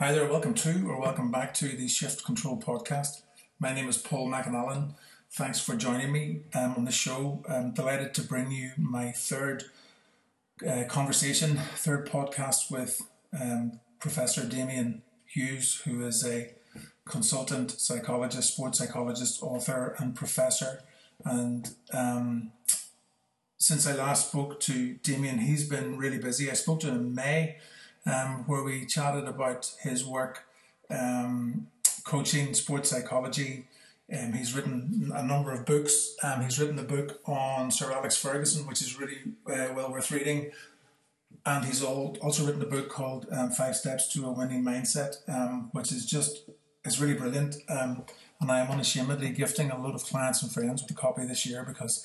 Hi there, welcome to or welcome back to the Shift Control podcast. My name is Paul McAnallen. Thanks for joining me um, on the show. I'm delighted to bring you my third uh, conversation, third podcast with um, Professor Damian Hughes, who is a consultant psychologist, sports psychologist, author, and professor. And um, since I last spoke to Damian, he's been really busy. I spoke to him in May um, where we chatted about his work um, coaching sports psychology. Um, he's written a number of books. Um, he's written the book on Sir Alex Ferguson, which is really uh, well worth reading. And he's also written a book called um, Five Steps to a Winning Mindset, um, which is just is really brilliant. And I am unashamedly gifting a lot of clients and friends with a copy this year because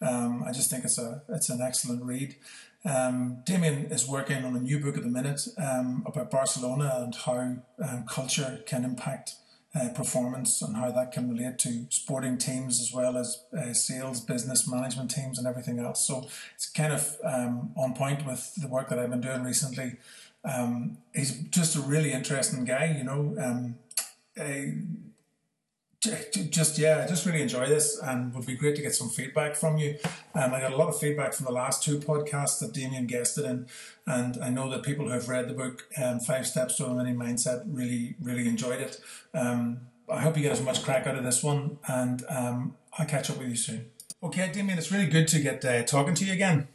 I just think it's a it's an excellent read. Um, Damian is working on a new book at the minute um, about Barcelona and how um, culture can impact uh, performance and how that can relate to sporting teams as well as uh, sales, business management teams, and everything else. So it's kind of um, on point with the work that I've been doing recently. Um, he's just a really interesting guy, you know. Um, just yeah, I just really enjoy this, and would be great to get some feedback from you. Um, I got a lot of feedback from the last two podcasts that Damian guested in, and I know that people who have read the book um, Five Steps to a Winning Mindset really really enjoyed it. Um, I hope you get as much crack out of this one, and um, I'll catch up with you soon. Okay, Damian, it's really good to get uh, talking to you again.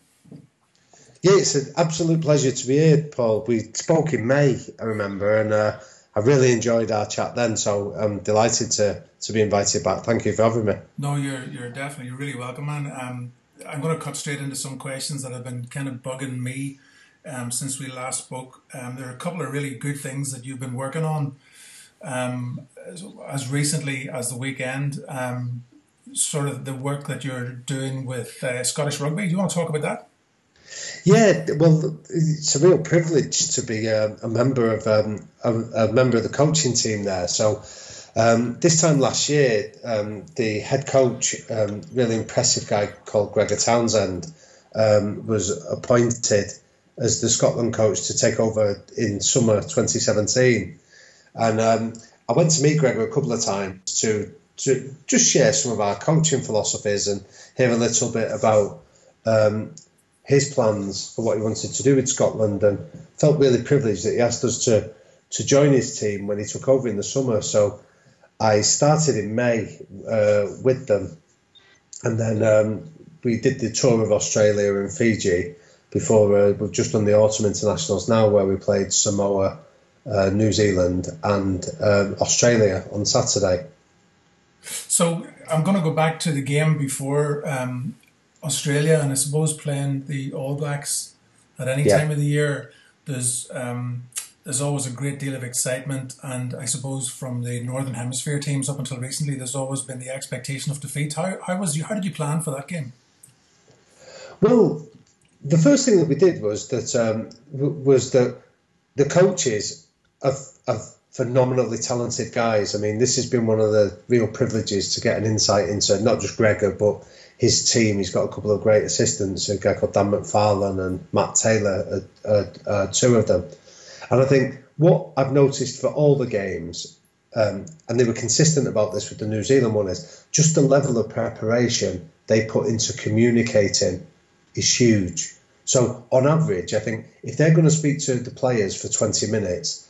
Yeah, it's an absolute pleasure to be here, Paul. We spoke in May, I remember, and. Uh, I really enjoyed our chat then, so I'm delighted to to be invited back. Thank you for having me. No, you're you're definitely you're really welcome, man. Um, I'm going to cut straight into some questions that have been kind of bugging me um, since we last spoke. Um, there are a couple of really good things that you've been working on um, as, as recently as the weekend. Um, sort of the work that you're doing with uh, Scottish Rugby. Do you want to talk about that? Yeah, well, it's a real privilege to be a, a member of um, a, a, member of the coaching team there. So um, this time last year, um, the head coach, um, really impressive guy called Gregor Townsend, um, was appointed as the Scotland coach to take over in summer 2017. And um, I went to meet Gregor a couple of times to to just share some of our coaching philosophies and hear a little bit about um, his plans for what he wanted to do with Scotland and felt really privileged that he asked us to to join his team when he took over in the summer. So I started in May uh, with them, and then um, we did the tour of Australia and Fiji before uh, we've just done the autumn internationals now, where we played Samoa, uh, New Zealand, and um, Australia on Saturday. So I'm going to go back to the game before um, Australia, and I suppose playing the All Blacks at any yeah. time of the year, there's um, there's always a great deal of excitement, and I suppose from the Northern Hemisphere teams up until recently, there's always been the expectation of defeat. How how was you? How did you plan for that game? Well, the first thing that we did was that um, was that the coaches are, are phenomenally talented guys. I mean, this has been one of the real privileges to get an insight into not just Gregor, but his team. He's got a couple of great assistants, a guy called Dan McFarland and Matt Taylor, uh, uh, uh, two of them. And I think what I've noticed for all the games, um, and they were consistent about this with the New Zealand one, is just the level of preparation they put into communicating is huge. So on average, I think if they're going to speak to the players for 20 minutes,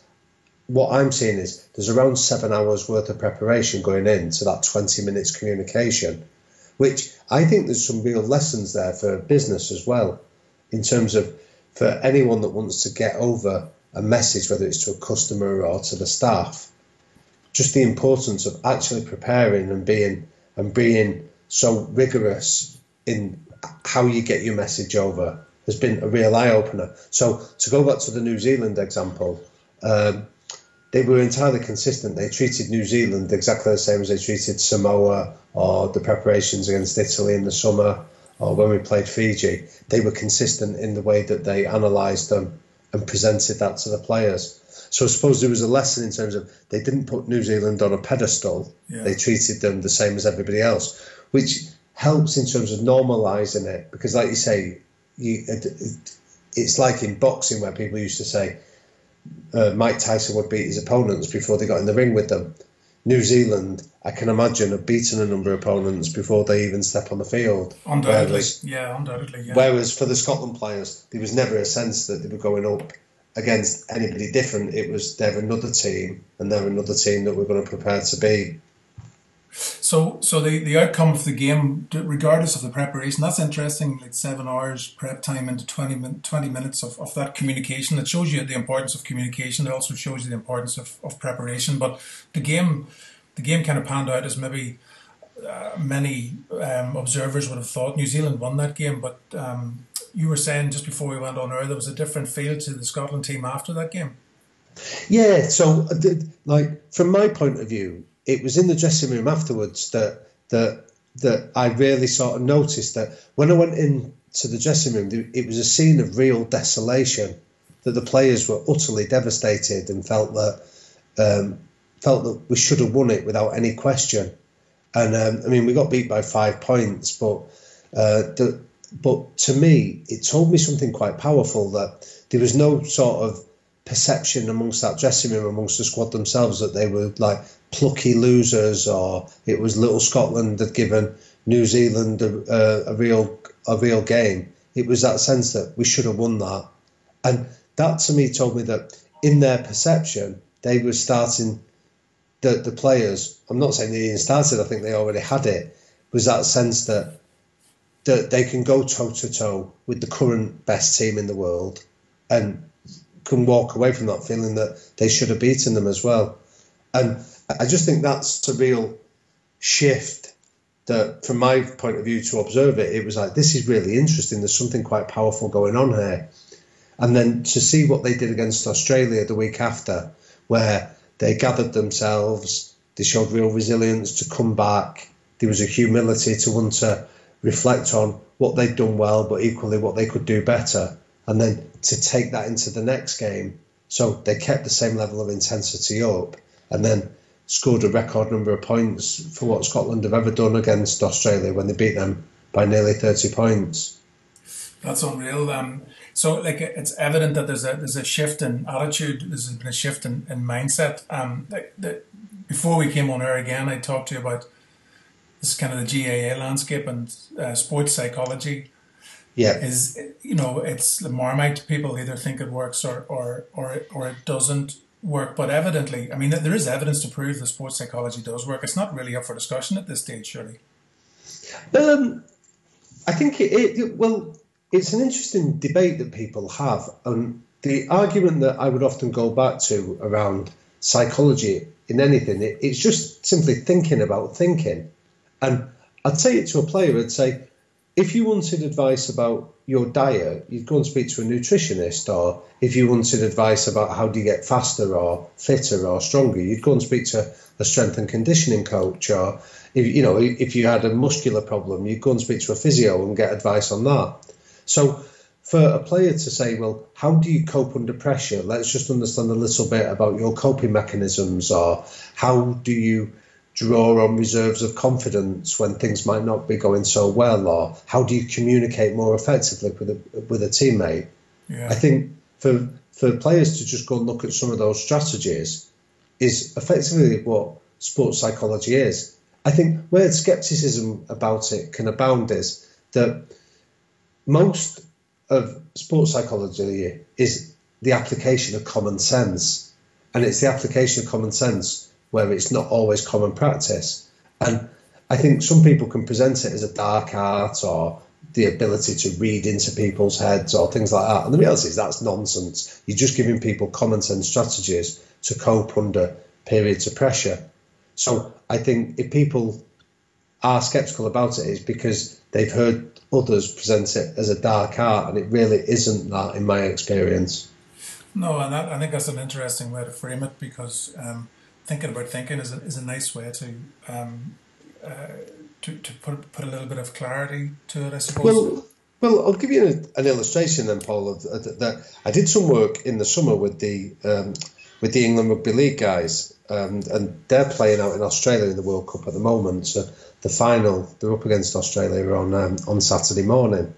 what I'm seeing is there's around seven hours worth of preparation going into that 20 minutes communication which I think there's some real lessons there for business as well, in terms of for anyone that wants to get over a message, whether it's to a customer or to the staff, just the importance of actually preparing and being and being so rigorous in how you get your message over has been a real eye opener. So to go back to the New Zealand example, um, they were entirely consistent. They treated New Zealand exactly the same as they treated Samoa or the preparations against Italy in the summer or when we played Fiji. They were consistent in the way that they analysed them and presented that to the players. So I suppose there was a lesson in terms of they didn't put New Zealand on a pedestal. Yeah. They treated them the same as everybody else, which helps in terms of normalising it. Because, like you say, you, it, it, it's like in boxing where people used to say, uh, Mike Tyson would beat his opponents before they got in the ring with them. New Zealand, I can imagine, have beaten a number of opponents before they even step on the field. Undoubtedly, whereas, yeah, undoubtedly. Yeah. Whereas for the Scotland players, there was never a sense that they were going up against anybody different. It was they're another team, and they're another team that we're going to prepare to beat. So, so the, the outcome of the game, regardless of the preparation, that's interesting. Like seven hours prep time into 20, 20 minutes of, of that communication. It shows you the importance of communication. It also shows you the importance of, of preparation. But the game, the game kind of panned out as maybe uh, many um, observers would have thought. New Zealand won that game, but um, you were saying just before we went on air there was a different feel to the Scotland team after that game. Yeah, so like from my point of view, it was in the dressing room afterwards that that that I really sort of noticed that when I went into the dressing room, it was a scene of real desolation. That the players were utterly devastated and felt that um, felt that we should have won it without any question. And um, I mean, we got beat by five points, but uh, the, but to me, it told me something quite powerful that there was no sort of perception amongst that dressing room, amongst the squad themselves, that they were like plucky losers, or it was little Scotland had given New Zealand a, a, a real a real game. It was that sense that we should have won that, and that to me told me that in their perception they were starting the the players. I'm not saying they even started. I think they already had it. Was that sense that that they can go toe to toe with the current best team in the world and can walk away from that feeling that they should have beaten them as well. And I just think that's a real shift that, from my point of view, to observe it, it was like, this is really interesting. There's something quite powerful going on here. And then to see what they did against Australia the week after, where they gathered themselves, they showed real resilience to come back. There was a humility to want to reflect on what they'd done well, but equally what they could do better and then to take that into the next game. So they kept the same level of intensity up and then scored a record number of points for what Scotland have ever done against Australia when they beat them by nearly 30 points. That's unreal. Um, so, like, it's evident that there's a there's a shift in attitude. There's been a shift in, in mindset. Um, before we came on air again, I talked to you about this kind of the GAA landscape and uh, sports psychology yeah. is you know it's the marmite people either think it works or or or or it doesn't work. But evidently i mean there is evidence to prove that sports psychology does work. It's not really up for discussion at this stage surely. Um i think it, it well it's an interesting debate that people have. And the argument that i would often go back to around psychology in anything it, it's just simply thinking about thinking. And i'd say it to a player i'd say if you wanted advice about your diet, you'd go and speak to a nutritionist, or if you wanted advice about how do you get faster or fitter or stronger, you'd go and speak to a strength and conditioning coach, or if you know if you had a muscular problem, you'd go and speak to a physio and get advice on that. So for a player to say, well, how do you cope under pressure? Let's just understand a little bit about your coping mechanisms, or how do you draw on reserves of confidence when things might not be going so well, or how do you communicate more effectively with a with a teammate? Yeah. I think for for players to just go and look at some of those strategies is effectively what sports psychology is. I think where skepticism about it can abound is that most of sports psychology is the application of common sense, and it's the application of common sense where it's not always common practice. And I think some people can present it as a dark art or the ability to read into people's heads or things like that. And the reality is that's nonsense. You're just giving people common sense strategies to cope under periods of pressure. So I think if people are skeptical about it, it's because they've heard others present it as a dark art, and it really isn't that in my experience. No, and that, I think that's an interesting way to frame it because um, thinking about thinking is a, is a nice way to um, uh, to, to put put a little bit of clarity to it, I suppose. Well, well, I'll give you an, an illustration then, Paul. Of, that I did some work in the summer with the um, with the England Rugby League guys, um, and they're playing out in Australia in the World Cup at the moment. So the final, they're up against Australia on um, on Saturday morning,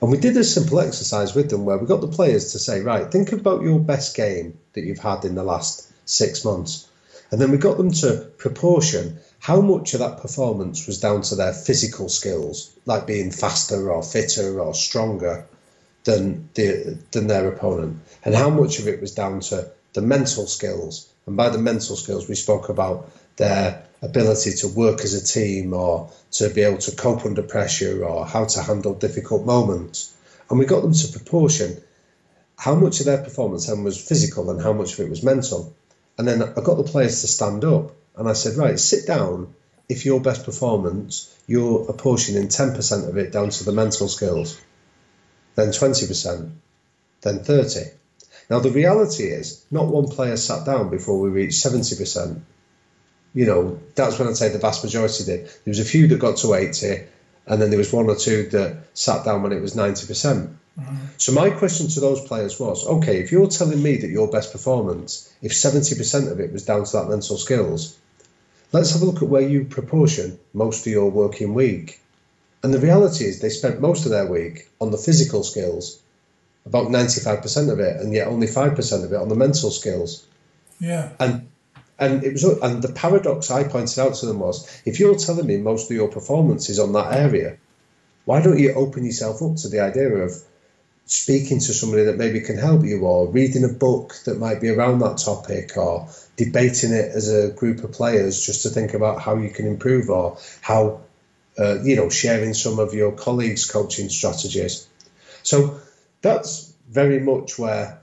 And we did a simple exercise with them where we got the players to say, right, think about your best game that you've had in the last six months. And then we got them to proportion how much of that performance was down to their physical skills, like being faster or fitter or stronger than the than their opponent, and how much of it was down to the mental skills. And by the mental skills, we spoke about their ability to work as a team or to be able to cope under pressure or how to handle difficult moments. And we got them to proportion how much of their performance then was physical and how much of it was mental. And then I got the players to stand up and I said, right, sit down. If your best performance, you're apportioning 10% of it down to the mental skills, then 20%, then 30. Now, the reality is, not one player sat down before we reached 70% you know, that's when I'd say the vast majority did. There was a few that got to 80, and then there was one or two that sat down when it was 90%. Percent mm hmm So my question to those players was, okay, if you're telling me that your best performance, if 70% of it was down to that mental skills, let's have a look at where you proportion most of your working week. And the reality is they spent most of their week on the physical skills, about 95% of it, and yet only 5% of it on the mental skills. Yeah. And and it was, and the paradox I pointed out to them was, if you're telling me most of your performance is on that area, why don't you open yourself up to the idea of speaking to somebody that maybe can help you, or reading a book that might be around that topic, or debating it as a group of players just to think about how you can improve, or how, uh, you know, sharing some of your colleagues' coaching strategies. So that's very much where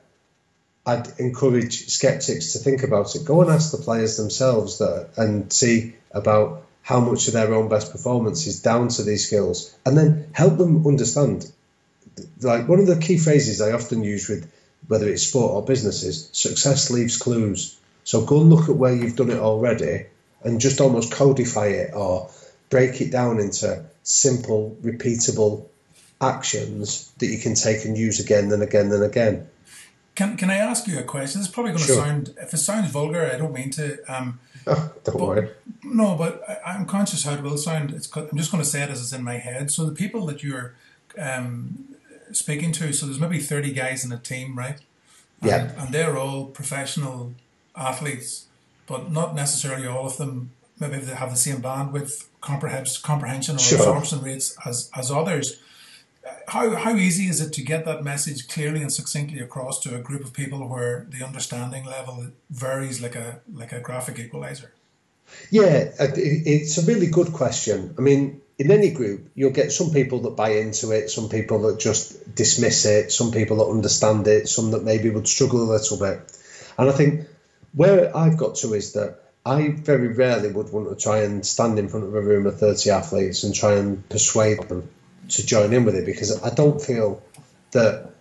I'd encourage skeptics to think about it. Go and ask the players themselves that and see about how much of their own best performance is down to these skills, and then help them understand. Like one of the key phrases I often use with whether it's sport or business is success leaves clues. So go and look at where you've done it already and just almost codify it or break it down into simple, repeatable actions that you can take and use again and again and again. Can Can I ask you a question? It's probably going to sure. sound. If it sounds vulgar, I don't mean to. Um, oh, don't but, worry. No, but I, am conscious how it will sound. It's. I'm just going to say it as it's in my head. So the people that you're um, speaking to, so there's maybe 30 guys in a team, right? And, yeah. And they're all professional athletes, but not necessarily all of them. Maybe they have the same bandwidth, comprehension, or sure. absorption rates as as others how how easy is it to get that message clearly and succinctly across to a group of people where the understanding level varies like a like a graphic equalizer? Yeah, uh, it's a really good question. I mean, in any group, you'll get some people that buy into it, some people that just dismiss it, some people that understand it, some that maybe would struggle a little bit. And I think where I've got to is that I very rarely would want to try and stand in front of a room of 30 athletes and try and persuade them to join in with it because I don't feel that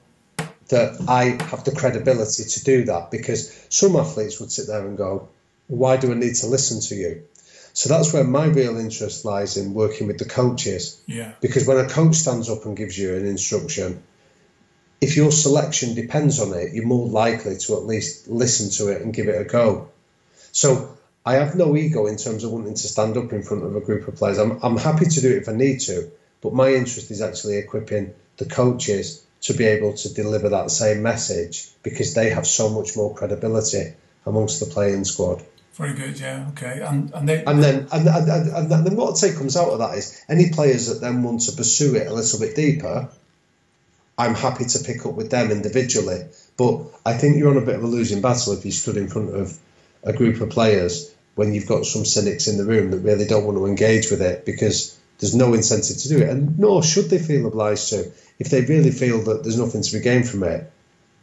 that I have the credibility to do that because some athletes would sit there and go, why do I need to listen to you? So that's where my real interest lies in working with the coaches. Yeah. Because when a coach stands up and gives you an instruction, if your selection depends on it, you're more likely to at least listen to it and give it a go. So I have no ego in terms of wanting to stand up in front of a group of players. I'm, I'm happy to do it if I need to, but my interest is actually equipping the coaches to be able to deliver that same message because they have so much more credibility amongst the playing squad. Very good, yeah, okay, and and, they, and then and, and, and, and then what I'd say comes out of that is any players that then want to pursue it a little bit deeper, I'm happy to pick up with them individually. But I think you're on a bit of a losing battle if you stood in front of a group of players when you've got some cynics in the room that really don't want to engage with it because there's no incentive to do it, and nor should they feel obliged to. If they really feel that there's nothing to be gained from it,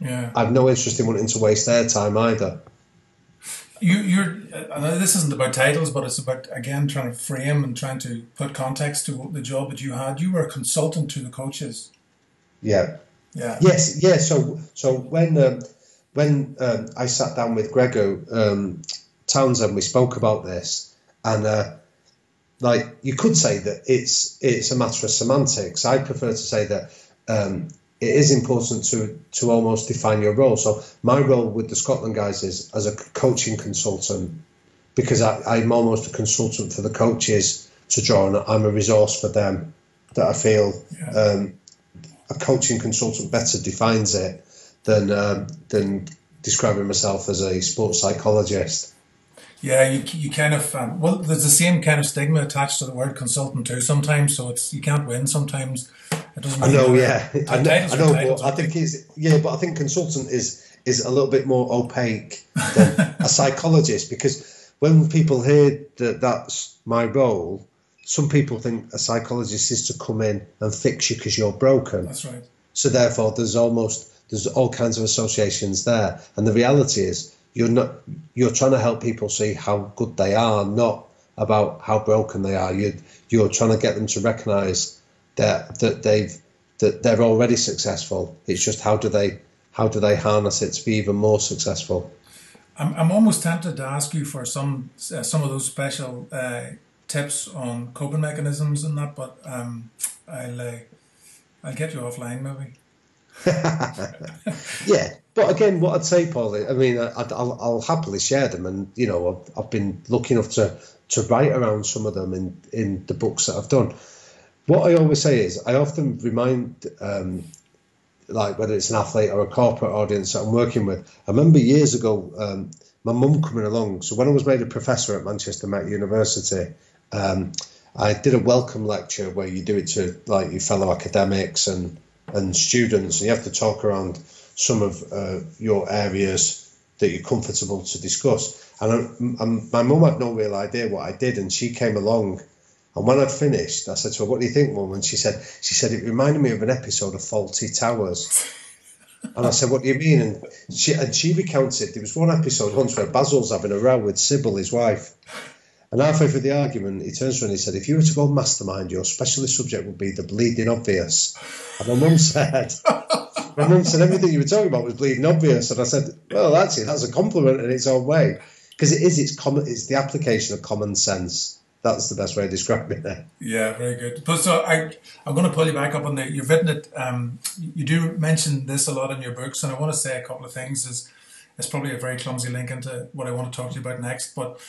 yeah, I've no interest in wanting to waste their time either. You, you're. This isn't about titles, but it's about again trying to frame and trying to put context to the job that you had. You were a consultant to the coaches. Yeah. Yeah. Yes. Yeah. So so when um, when um, I sat down with Gregor um, Townsend, we spoke about this, and uh, like you could say that it's it's a matter of semantics. I prefer to say that um, it is important to to almost define your role. So my role with the Scotland guys is as a coaching consultant because I, I'm almost a consultant for the coaches to draw on. I'm a resource for them that I feel yeah. um, a coaching consultant better defines it than um, than describing myself as a sports psychologist. Yeah, you, you kind of um, well, there's the same kind of stigma attached to the word consultant too. Sometimes, so it's you can't win. Sometimes. I know, yeah, I know, I know but I think it's yeah, but I think consultant is is a little bit more opaque than a psychologist because when people hear that that's my role, some people think a psychologist is to come in and fix you because you're broken. That's right. So therefore, there's almost there's all kinds of associations there, and the reality is you're not you're trying to help people see how good they are, not about how broken they are. You you're trying to get them to recognise that that they've that they're already successful. It's just how do they how do they harness it to be even more successful? I'm, I'm almost tempted to ask you for some uh, some of those special uh, tips on coping mechanisms and that, but um, I'll uh, I'll get you offline maybe. yeah, but again, what I'd say, Paul, I mean, I, will I'll happily share them, and you know, I've, I've been lucky enough to to write around some of them in in the books that I've done. What I always say is, I often remind, um, like whether it's an athlete or a corporate audience that I'm working with. I remember years ago, um, my mum coming along. So when I was made a professor at Manchester Met University, um, I did a welcome lecture where you do it to like your fellow academics and and students, and you have to talk around some of uh, your areas that you're comfortable to discuss. And, I, and my mum had no real idea what I did, and she came along. And when I'd finished, I said to her, "What do you think, mum?" And she said, "She said it reminded me of an episode of Fawlty Towers." And I said, "What do you mean?" And she and she recounted there was one episode once where Basil's having a row with Sybil, his wife. And halfway through the argument, he turns around and he said, If you were to go mastermind, your specialist subject would be the bleeding obvious. And my mum said, My mum said, Everything you were talking about was bleeding obvious. And I said, Well, actually, that's a compliment in its own way. Because it is, it's, common, it's the application of common sense. That's the best way of describe it. Then. Yeah, very good. But so I, I'm going to pull you back up on the. You've written it. Um, you do mention this a lot in your books, and I want to say a couple of things. Is it's probably a very clumsy link into what I want to talk to you about next. But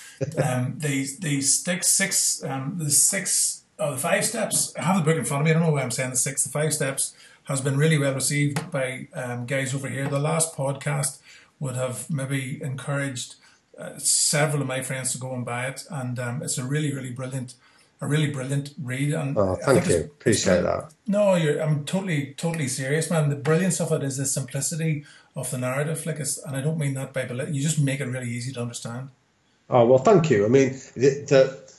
um, these these six six um, the six uh, the five steps. I have the book in front of me. I don't know why I'm saying the six. The five steps has been really well received by um, guys over here. The last podcast would have maybe encouraged uh, several of my friends to go and buy it, and um, it's a really really brilliant a really brilliant read. And oh, thank you. Appreciate that. No, you're. I'm totally, totally serious, man. The brilliance of it is the simplicity of the narrative. Like, it's, and I don't mean that by belittle. You just make it really easy to understand. Oh well, thank you. I mean, the the,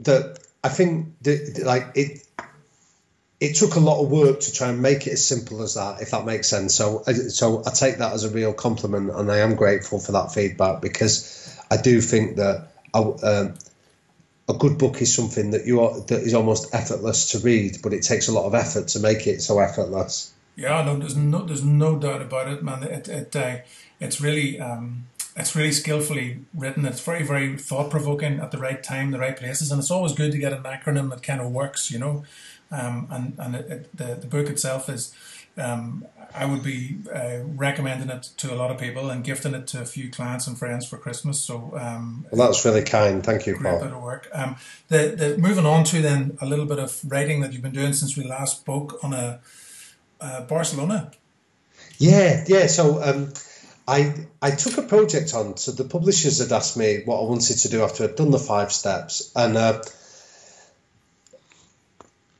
the I think the, the, like it. It took a lot of work to try and make it as simple as that, if that makes sense. So, so I take that as a real compliment, and I am grateful for that feedback because I do think that I, um, a good book is something that you are, that is almost effortless to read, but it takes a lot of effort to make it so effortless. Yeah, no, there's no, there's no doubt about it, man. It, it, uh, it's really, um, it's really skillfully written. It's very, very thought provoking at the right time, the right places, and it's always good to get an acronym that kind of works, you know. Um, and and it, it, the the book itself is, um, I would be uh, recommending it to a lot of people and gifting it to a few clients and friends for Christmas. So, um, well, that's really kind. Thank you, Paul. Bit of work. Um, the the moving on to then a little bit of writing that you've been doing since we last spoke on a uh, Barcelona. Yeah, yeah. So um, I I took a project on. So the publishers had asked me what I wanted to do after I'd done the five steps, and uh,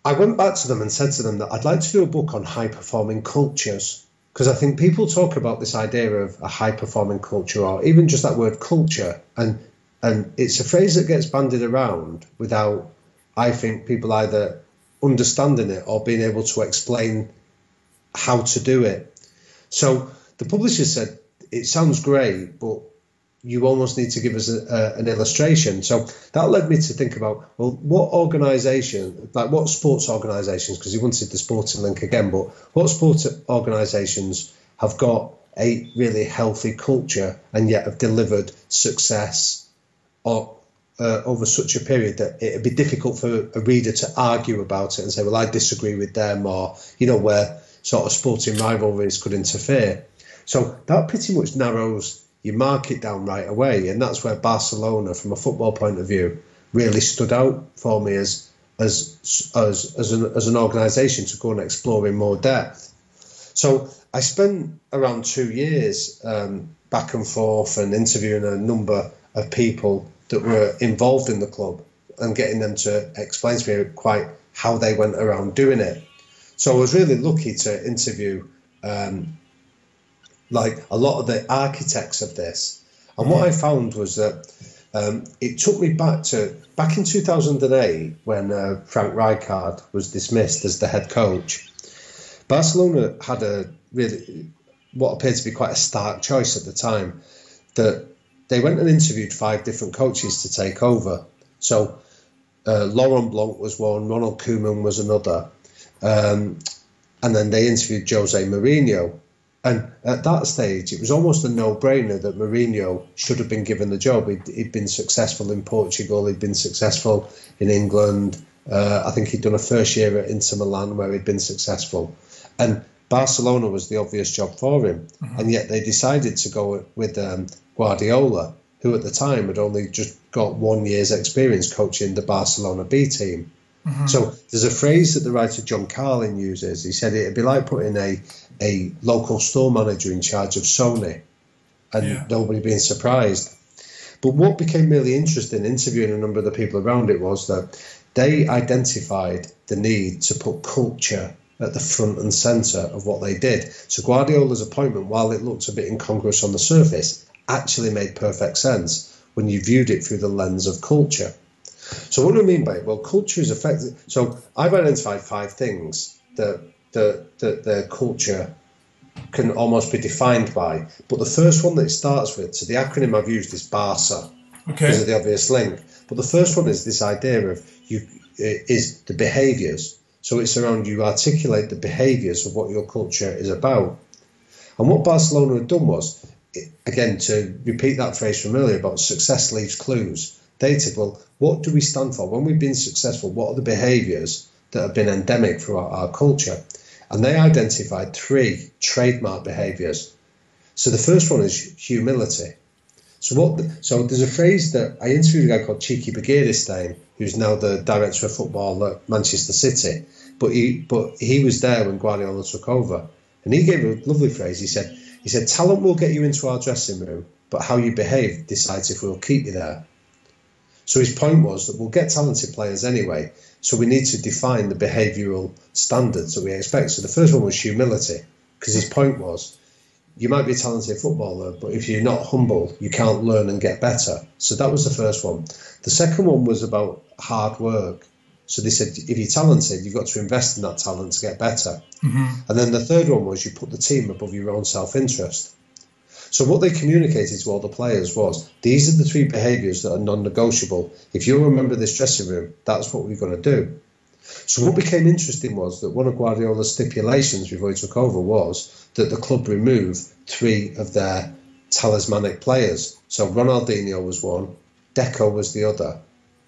I went back to them and said to them that I'd like to do a book on high performing cultures because I think people talk about this idea of a high performing culture or even just that word culture, and and it's a phrase that gets bandied around without I think people either understanding it or being able to explain how to do it. So the publisher said, it sounds great, but you almost need to give us a, a, an illustration. So that led me to think about, well, what organisation, like what sports organisations, because you wanted the sporting link again, but what sports organisations have got a really healthy culture and yet have delivered success or, uh, over such a period that it'd be difficult for a reader to argue about it and say, well, I disagree with them, or, you know, where sort of sporting rivalries could interfere. So that pretty much narrows your market down right away, and that's where Barcelona, from a football point of view, really stood out for me as as as as an, as an organisation to go and explore in more depth. So I spent around two years um, back and forth and interviewing a number of people that were involved in the club and getting them to explain to me quite how they went around doing it. So I was really lucky to interview um, like a lot of the architects of this. And what I found was that um, it took me back to back in 2008 when uh, Frank Rijkaard was dismissed as the head coach. Barcelona had a really what appeared to be quite a stark choice at the time that they went and interviewed five different coaches to take over. So uh, Laurent Blanc was one, Ronald Koeman was another, um, and then they interviewed Jose Mourinho. And at that stage, it was almost a no-brainer that Mourinho should have been given the job. He'd, he'd been successful in Portugal. He'd been successful in England. Uh, I think he'd done a first year at Inter Milan where he'd been successful, and Barcelona was the obvious job for him. Mm-hmm. And yet they decided to go with um, Guardiola, who at the time had only just got one year's experience coaching the Barcelona B team. Mm-hmm. So there's a phrase that the writer John Carlin uses. He said it'd be like putting a a local store manager in charge of Sony, and yeah. nobody being surprised. But what became really interesting, interviewing a number of the people around it, was that they identified the need to put culture at the front and centre of what they did. So Guardiola's appointment, while it looked a bit incongruous on the surface, actually made perfect sense when you viewed it through the lens of culture. So what do I mean by it? Well, culture is effective. So I've identified five things that that that their culture can almost be defined by. But the first one that it starts with, so the acronym I've used is BARCA, okay. because of the obvious link. But the first one is this idea of you is the behaviours. So it's around you articulate the behaviours of what your culture is about. And what Barcelona had done was, again, to repeat that phrase from earlier about success leaves clues. They said, well, what do we stand for? When we've been successful, what are the behaviours that have been endemic throughout our culture? And they identified three trademark behaviours. So the first one is humility. So what? The, so there's a phrase that I interviewed a guy called Txiki Begiristain, who's now the director of football at Manchester City. But he but he was there when Guardiola took over, and he gave a lovely phrase. He said he said talent will get you into our dressing room, but how you behave decides if we'll keep you there. So his point was that we'll get talented players anyway, so we need to define the behavioural standards that we expect. So the first one was humility, because his point was you might be a talented footballer, but if you're not humble, you can't learn and get better. So that was the first one. The second one was about hard work. So they said if you're talented, you've got to invest in that talent to get better. Mm-hmm. And then the third one was you put the team above your own self interest. So what they communicated to all the players was these are the three behaviours that are non-negotiable. If you're a member of this dressing room, that's what we're going to do. So what became interesting was that one of Guardiola's stipulations before he took over was that the club remove three of their talismanic players. So Ronaldinho was one, Deco was the other,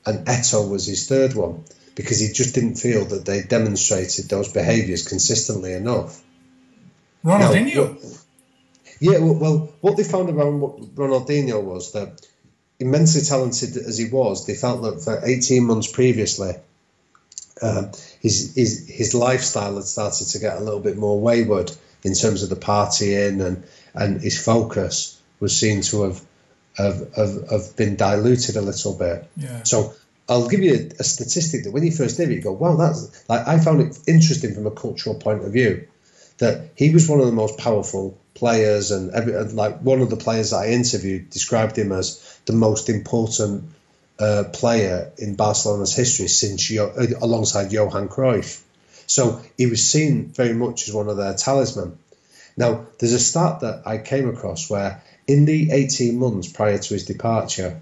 and Eto'o was his third one because he just didn't feel that they demonstrated those behaviours consistently enough. Ronaldinho. Now, yeah, well, well, what they found around Ronaldinho was that immensely talented as he was, they felt that for 18 months previously, um, his, his his lifestyle had started to get a little bit more wayward in terms of the partying and and his focus was seen to have have, have, have been diluted a little bit. Yeah. So I'll give you a, a, statistic that when you first did it, you go, wow, that's like I found it interesting from a cultural point of view that he was one of the most powerful players, and every, like one of the players that I interviewed described him as the most important uh, player in Barcelona's history since uh, alongside Johan Cruyff. So he was seen very much as one of their talisman. Now, there's a stat that I came across where in the 18 months prior to his departure,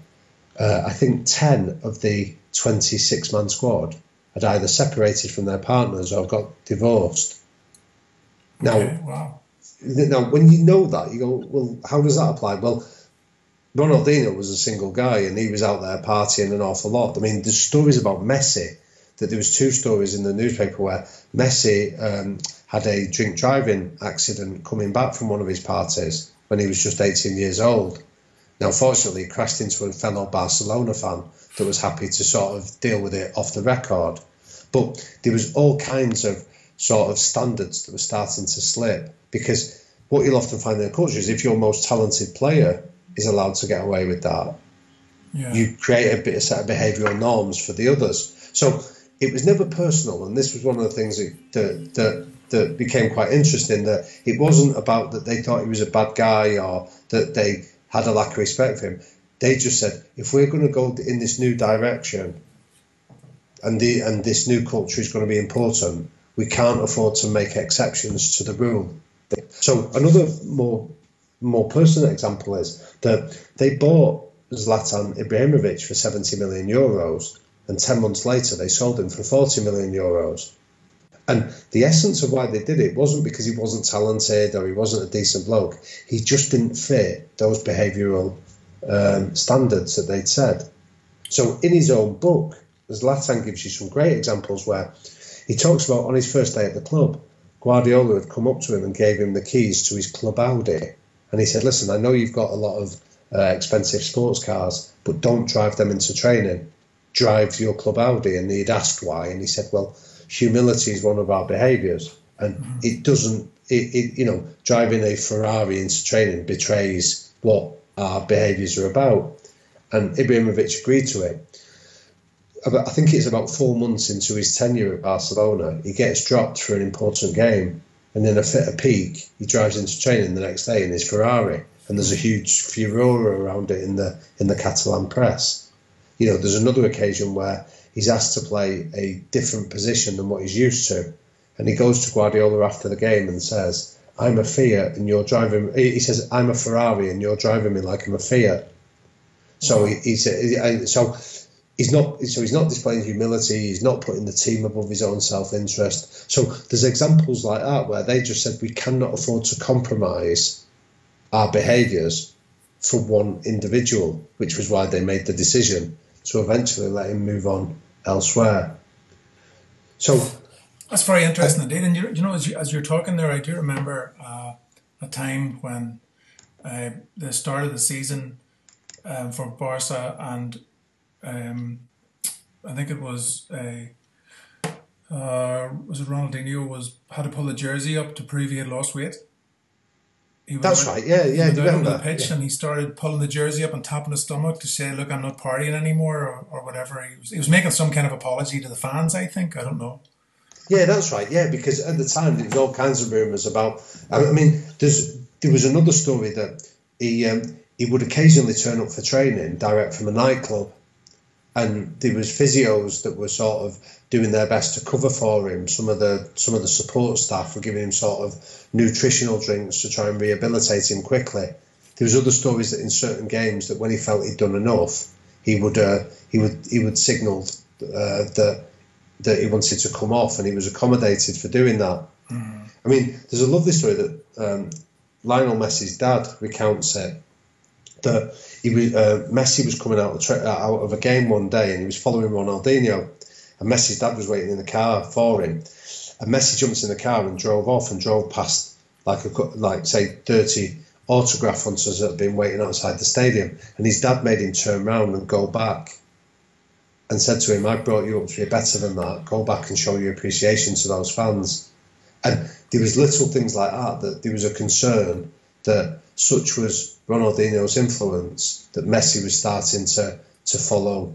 uh, I think 10 of the 26 man squad had either separated from their partners or got divorced. Now, okay, wow. Now, when you know that, you go, well, how does that apply? Well, Ronaldinho was a single guy and he was out there partying an awful lot. I mean, there's stories about Messi that there was two stories in the newspaper where Messi um, had a drink driving accident coming back from one of his parties when he was just 18 years old. Now, fortunately, he crashed into a fellow Barcelona fan that was happy to sort of deal with it off the record. But there was all kinds of sort of standards that were starting to slip because what you'll often find in a culture is if your most talented player is allowed to get away with that, yeah. you create a bit of set of behavioural norms for the others. So it was never personal, and this was one of the things that, that, that that became quite interesting. That it wasn't about that they thought he was a bad guy or that they had a lack of respect for him. They just said, if we're going to go in this new direction, and the and this new culture is going to be important, we can't afford to make exceptions to the rule. So another more more personal example is that they bought Zlatan Ibrahimovic for 70 million euros, and 10 months later they sold him for 40 million euros. And the essence of why they did it wasn't because he wasn't talented or he wasn't a decent bloke. He just didn't fit those behavioural um, standards that they'd said. So in his own book, Zlatan gives you some great examples where he talks about on his first day at the club, Guardiola had come up to him and gave him the keys to his club Audi. And he said, Listen, I know you've got a lot of uh, expensive sports cars, but don't drive them into training. Drive your club Audi. And he'd asked why. And he said, Well, humility is one of our behaviours. And it doesn't, it, it, you know, driving a Ferrari into training betrays what our behaviours are about. And Ibrahimovic agreed to it. I think it's about four months into his tenure at Barcelona, he gets dropped for an important game, and in a fit of pique, he drives into training the next day in his Ferrari, and there's a huge furore around it in the in the Catalan press. You know, there's another occasion where he's asked to play a different position than what he's used to, and he goes to Guardiola after the game and says, "I'm a Fiat, and you're driving." He says, "I'm a Ferrari, and you're driving me like I'm a Fiat." So he, he's so he's not so he's not displaying humility he's not putting the team above his own self-interest. So there's examples like that where they just said we cannot afford to compromise our behaviors for one individual which was why they made the decision to eventually let him move on elsewhere. So that's very interesting indeed. And you, you know as, you, as you're talking there i do remember uh, a time when uh, the start of the season um, for Barca and um, I think it was a uh, was it Ronaldinho was had to pull the jersey up to prove he had lost weight. That's right. Yeah, yeah. He went out the pitch yeah. and he started pulling the jersey up and tapping his stomach to say, "Look, I'm not partying anymore," or, or whatever. He was he was making some kind of apology to the fans. I think I don't know. Yeah, that's right. Yeah, because at the time there was all kinds of rumours about. I mean, there's there was another story that he um, he would occasionally turn up for training direct from a nightclub and there was physios that were sort of doing their best to cover for him. Some of the some of the support staff were giving him sort of nutritional drinks to try and rehabilitate him quickly. There was other stories that in certain games that when he felt he'd done enough, he would uh, he would he would signal uh, that that he wanted to come off, and he was accommodated for doing that. Mm. I mean, there's a lovely story that um, Lionel Messi's dad recounts it that he was uh, Messi was coming out of, tra- out of a game one day and he was following Ronaldinho, and Messi's dad was waiting in the car for him, and Messi jumped in the car and drove off and drove past like a like say thirty autograph hunters that had been waiting outside the stadium, and his dad made him turn around and go back. And said to him, "I brought you up to be better than that. Go back and show your appreciation to those fans." And there was little things like that that there was a concern that such was Ronaldinho's influence that Messi was starting to to follow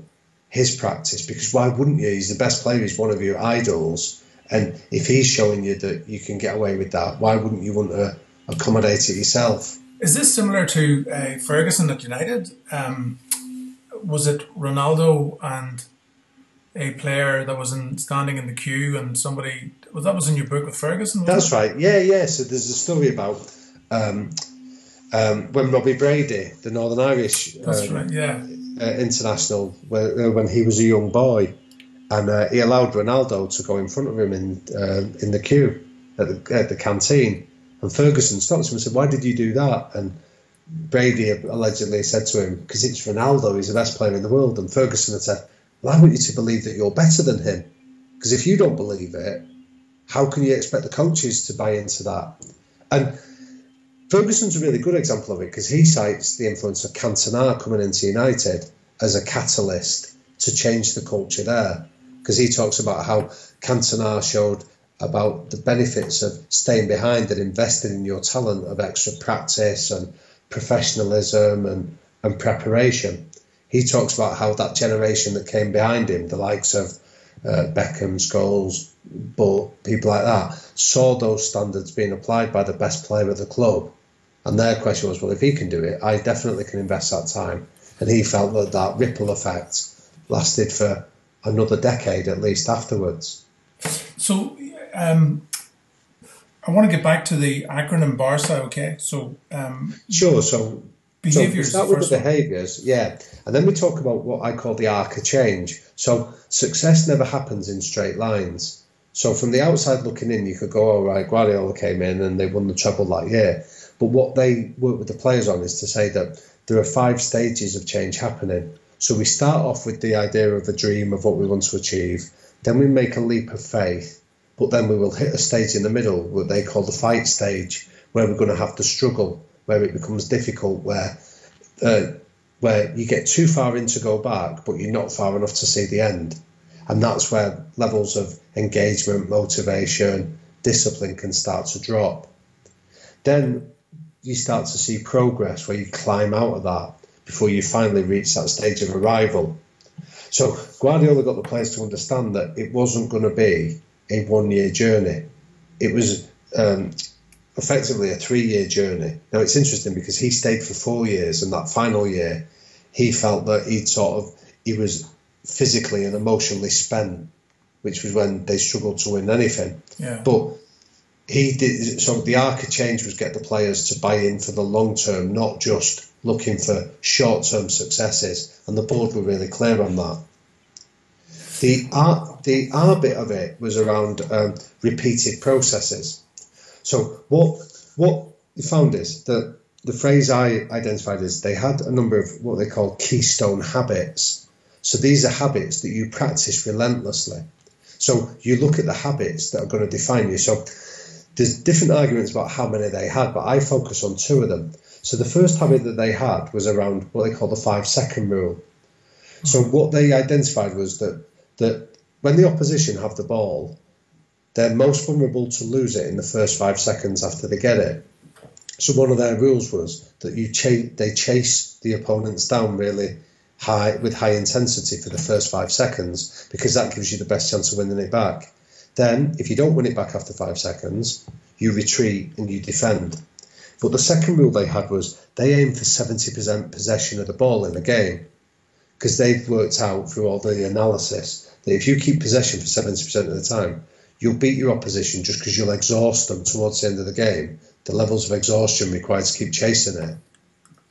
his practice because why wouldn't you? He's the best player. He's one of your idols, and if he's showing you that you can get away with that, why wouldn't you want to accommodate it yourself? Is this similar to uh, Ferguson at United? Um, was it Ronaldo and a player that was in, standing in the queue and somebody well, that was in your book with Ferguson? That's it? right. Yeah, yeah. So there's a story about um, um, when Robbie Brady, the Northern Irish um, right, yeah. uh, international, when, uh, when, he was a young boy, and uh, he allowed Ronaldo to go in front of him in uh, in the queue at the, at the canteen, and Ferguson stopped him and said, "Why did you do that?" And Brady allegedly said to him, "Because it's Ronaldo. He's the best player in the world." And Ferguson had said, "Well, I want you to believe that you're better than him, because if you don't believe it, how can you expect the coaches to buy into that?" And Ferguson's a really good example of it because he cites the influence of Cantona coming into United as a catalyst to change the culture there. because he talks about how Cantona showed about the benefits of staying behind and investing in your talent of extra practice and professionalism and, and preparation. He talks about how that generation that came behind him, the likes of uh, Beckham, Scholes, but people like that, saw those standards being applied by the best player at the club. And their question was, well, if he can do it, I definitely can invest that time. And he felt that that ripple effect lasted for another decade at least afterwards. So, um, I want to get back to the acronym BARCA, okay? So, um, sure. So, behaviors. So start with the behaviors, yeah, and then we talk about what I call the arc of change. So, success never happens in straight lines. So, from the outside looking in, you could go, "All right, Guardiola came in and they won the treble that year." But what they work with the players on is to say that there are five stages of change happening. So we start off with the idea of a dream of what we want to achieve. Then we make a leap of faith, but then we will hit a stage in the middle, what they call the fight stage, where we're going to have to struggle, where it becomes difficult, where uh, where you get too far in to go back, but you're not far enough to see the end. And that's where levels of engagement, motivation, discipline can start to drop. Then you start to see progress where you climb out of that before you finally reach that stage of arrival. So Guardiola got the players to understand that it wasn't going to be a one year journey. It was um, effectively a three year journey. Now it's interesting because he stayed for four years, and that final year, he felt that he'd sort of he was physically and emotionally spent, which was when they struggled to win anything. Yeah. But he did so the arc of change was get the players to buy in for the long term, not just looking for short term successes, and the board were really clear on that. The R, the R bit of it was around um, repeated processes. So what what we found is that the phrase I identified is they had a number of what they call keystone habits. So these are habits that you practice relentlessly. So you look at the habits that are going to define you. So there's different arguments about how many they had, but I focus on two of them. So the first habit that they had was around what they call the five second rule. So hmm. what they identified was that that when the opposition have the ball, they're most vulnerable to lose it in the first five seconds after they get it. So one of their rules was that you chase they chase the opponents down really high with high intensity for the first five seconds because that gives you the best chance of winning it back. Then, if you don't win it back after five seconds, you retreat and you defend. But the second rule they had was they aim for 70% possession of the ball in the game because they've worked out through all the analysis that if you keep possession for 70% of the time, you'll beat your opposition just because you'll exhaust them towards the end of the game. The levels of exhaustion required to keep chasing it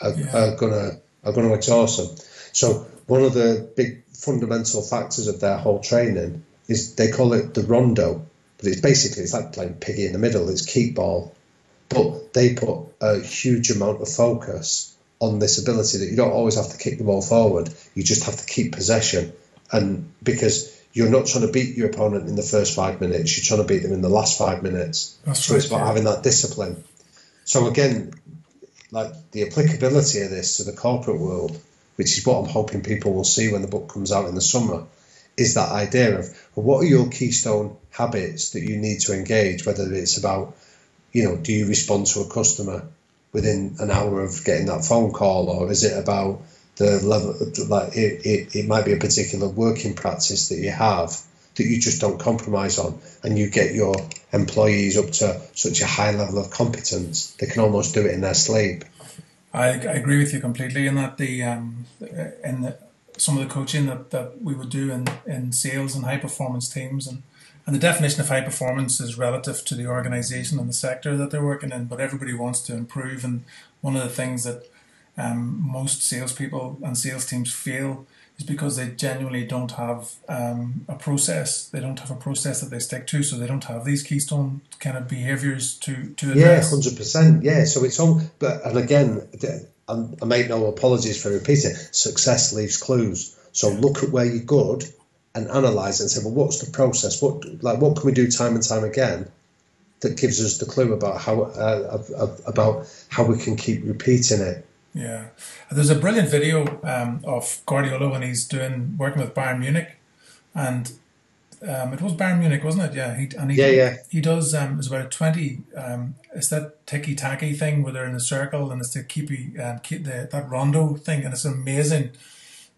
are, yeah. are gonna are gonna exhaust them. So one of the big fundamental factors of their whole training is they call it the rondo, but it's basically it's like playing piggy in the middle. It's keep ball, but they put a huge amount of focus on this ability that you don't always have to kick the ball forward. You just have to keep possession, and because you're not trying to beat your opponent in the first five minutes, you're trying to beat them in the last five minutes. That's so right, it's about yeah. having that discipline. So again, like the applicability of this to the corporate world, which is what I'm hoping people will see when the book comes out in the summer, is that idea of well, what are your keystone habits that you need to engage, whether it's about, you know, do you respond to a customer within an hour of getting that phone call, or is it about the level, like it, it, it might be a particular working practice that you have that you just don't compromise on, and you get your employees up to such a high level of competence they can almost do it in their sleep. I, I agree with you completely in that the um in the some of the coaching that, that we would do in, in sales and high performance teams and and the definition of high performance is relative to the organization and the sector that they're working in, but everybody wants to improve. And one of the things that um, most salespeople and sales teams fail is because they genuinely don't have um, a process. They don't have a process that they stick to, so they don't have these keystone kind of behaviors to to address. Yeah, hundred percent. Yeah, so it's all. But and again, I make no apologies for repeating, success leaves clues. So look at where you're good and analyze it and say, well, what's the process? What like what can we do time and time again that gives us the clue about how uh, about how we can keep repeating it. Yeah, there's a brilliant video um, of Guardiola when he's doing working with Bayern Munich, and Um, it was Bayern Munich, wasn't it? Yeah, he and he, Yeah, yeah. He does. Um, it's about a twenty. Um, it's that ticky tacky thing where they're in a circle and it's the keepy um, keep the that rondo thing, and it's amazing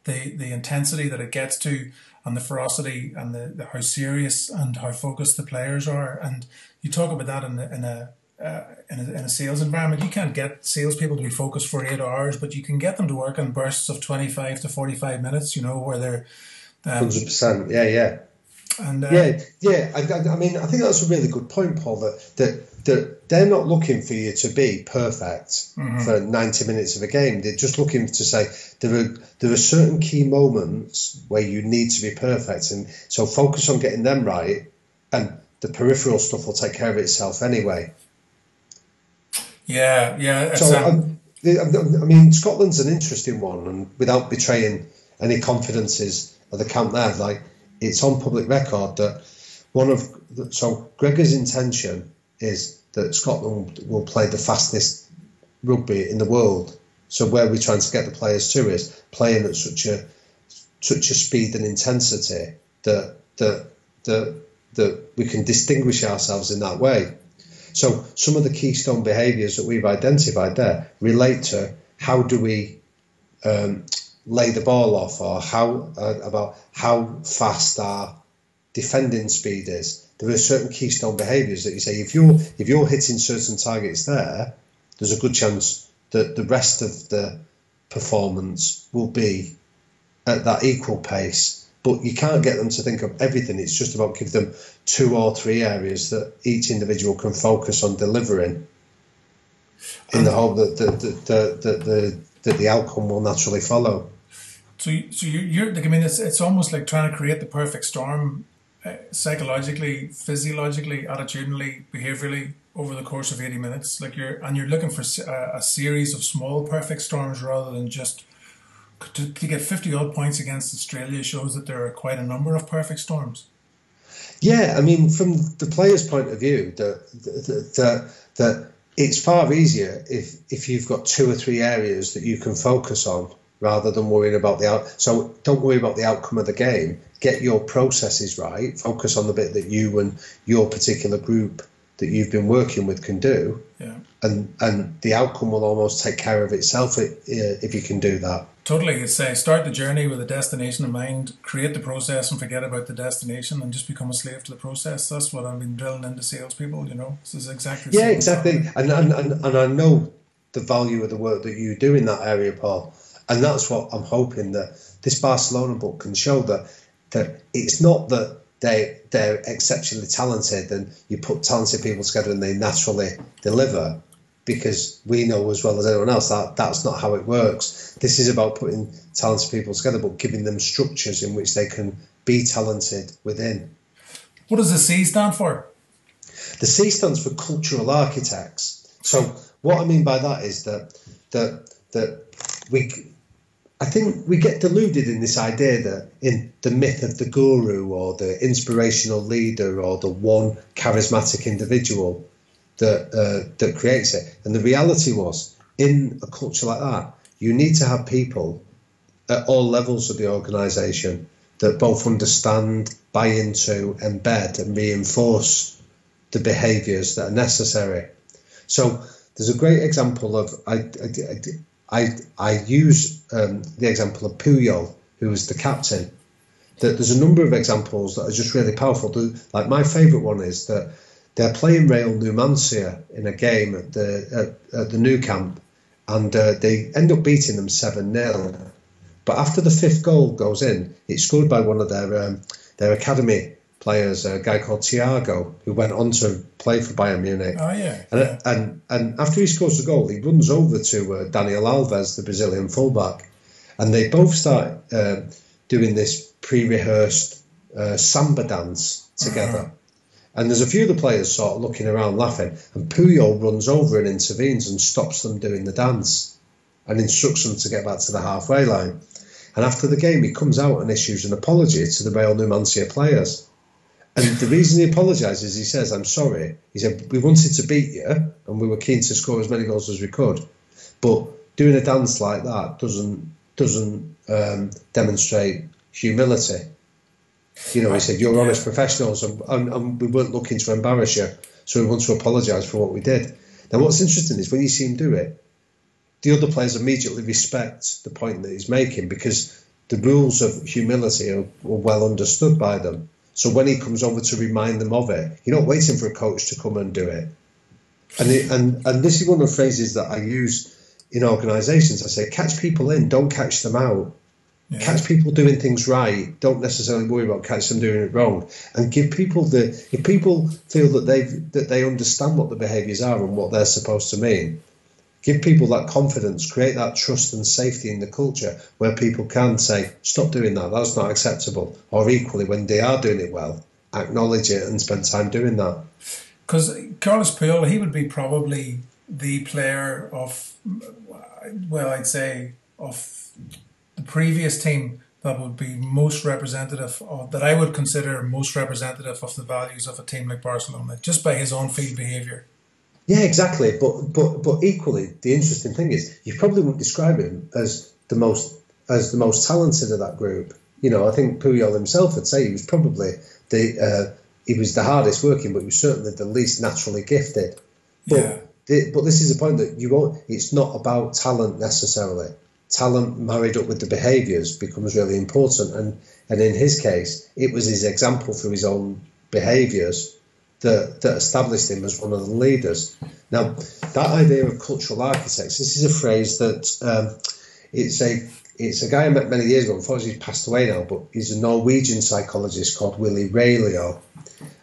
the the intensity that it gets to and the ferocity and the, the how serious and how focused the players are. And you talk about that in a, in a uh, in, a, in a sales environment, you can't get salespeople to be focused for eight hours, but you can get them to work in bursts of 25 to 45 minutes, you know, where they're. Um, 100%. Yeah, yeah. And uh, Yeah, yeah. I, I, mean, I think that's a really good point, Paul. That that that they're not looking for you to be perfect for ninety minutes of a game. They're just looking to say there are there are certain key moments where you need to be perfect, and so focus on getting them right, and the peripheral stuff will take care of itself anyway. yeah, yeah. So, um, um, I mean, Scotland's an interesting one, and without betraying any confidences of the camp there, like it's on public record that one of so Gregor's intention is that Scotland will play the fastest rugby in the world. So where we're trying to get the players to is playing at such a such a speed and intensity that that that that we can distinguish ourselves in that way. So some of the keystone behaviours that we've identified there relate to how do we um, lay the ball off, or how uh, about how fast our defending speed is. There are certain keystone behaviours that you say if you're if you're hitting certain targets there, there's a good chance that the rest of the performance will be at that equal pace. But you can't get them to think of everything. It's just about give them two or three areas that each individual can focus on delivering, in the hope that the the the, the, the, that the outcome will naturally follow. So, you, so you, you're like, I mean, it's it's almost like trying to create the perfect storm, uh, psychologically, physiologically, attitudinally, behaviorally over the course of eighty minutes. Like you're and you're looking for a series of small perfect storms rather than just to, to get fifty odd points against Australia shows that there are quite a number of perfect storms. Yeah, I mean, from the player's point of view, that that, that it's far easier if if you've got two or three areas that you can focus on rather than worrying about the out. So don't worry about the outcome of the game. Get your processes right. Focus on the bit that you and your particular group that you've been working with can do, Yeah, and and the outcome will almost take care of itself if you can do that. totally. It's uh, start the journey with a destination in mind, create the process, and forget about the destination, and just become a slave to the process. That's what I've been drilling into salespeople. You know, this is exactly Yeah, exactly. And, and and and I know the value of the work that you do in that area, Paul. And that's what I'm hoping that this Barcelona book can show that that it's not that they they're exceptionally talented and you put talented people together and they naturally deliver because we know as well as anyone else that that's not how it works. This is about putting talented people together but giving them structures in which they can be talented within. What does the C stand for? The C stands for cultural architects. So what I mean by that is that that that we I think we get deluded in this idea that in the myth of the guru or the inspirational leader or the one charismatic individual that uh, that creates it. And the reality was in a culture like that, you need to have people at all levels of the organisation that both understand, buy into, embed, and reinforce the behaviours that are necessary. So there's a great example of I I, I, I I use um, the example of Puyol, who was the captain. That there's a number of examples that are just really powerful. The- Like my favourite one is that they're playing Real Numancia in a game at the at, at the Nou Camp, and uh, they end up beating them seven 0 But after the fifth goal goes in, it's scored by one of their um, their academy players, a guy called Thiago, who went on to play for Bayern Munich. Oh yeah, And, yeah. and and after he scores the goal, he runs over to uh, Daniel Alves, the Brazilian fullback, and they both start uh, doing this pre-rehearsed uh, samba dance together. And there's a few of the players sort of looking around laughing, and Puyol runs over and intervenes and stops them doing the dance, and instructs them to get back to the halfway line. And after the game, he comes out and issues an apology to the Real Numancia players. And the reason he apologises, he says, I'm sorry. He said, We wanted to beat you and we were keen to score as many goals as we could. But doing a dance like that doesn't doesn't um, demonstrate humility. You know, he said, You're honest professionals, and, and, and we weren't looking to embarrass you, so we want to apologise for what we did. Now, what's interesting is when you see him do it, the other players immediately respect the point that he's making because the rules of humility are, are well understood by them. So when he comes over to remind them of it, you're not waiting for a coach to come and do it. And it, and and this is one of the phrases that I use in organisations. I say, catch people in, don't catch them out. Yeah. Catch people doing things right. Don't necessarily worry about catch them doing it wrong. And give people the if people feel that they that they understand what the behaviours are and what they're supposed to mean, give people that confidence, create that trust and safety in the culture where people can say, stop doing that, that's not acceptable. Or equally, when they are doing it well, acknowledge it and spend time doing that. Because Carlos Puyol, he would be probably the player of, well, I'd say, of the previous team that would be most representative, of, that I would consider most representative of the values of a team like Barcelona, just by his on field behaviour. Yeah, exactly. But but but equally, the interesting thing is you probably wouldn't describe him as the most as the most talented of that group. You know, I think Puyol himself would say he was probably the uh, he was the hardest working, but he was certainly the least naturally gifted. But yeah. the, but this is a point that you won't. It's not about talent necessarily. Talent married up with the behaviours becomes really important, and and in his case, it was his example through his own behaviours that, that established him as one of the leaders. Now, that idea of cultural architects, this is a phrase that um, it's a it's a guy I met many years ago. Unfortunately, he's passed away now, but he's a Norwegian psychologist called Willi Railo,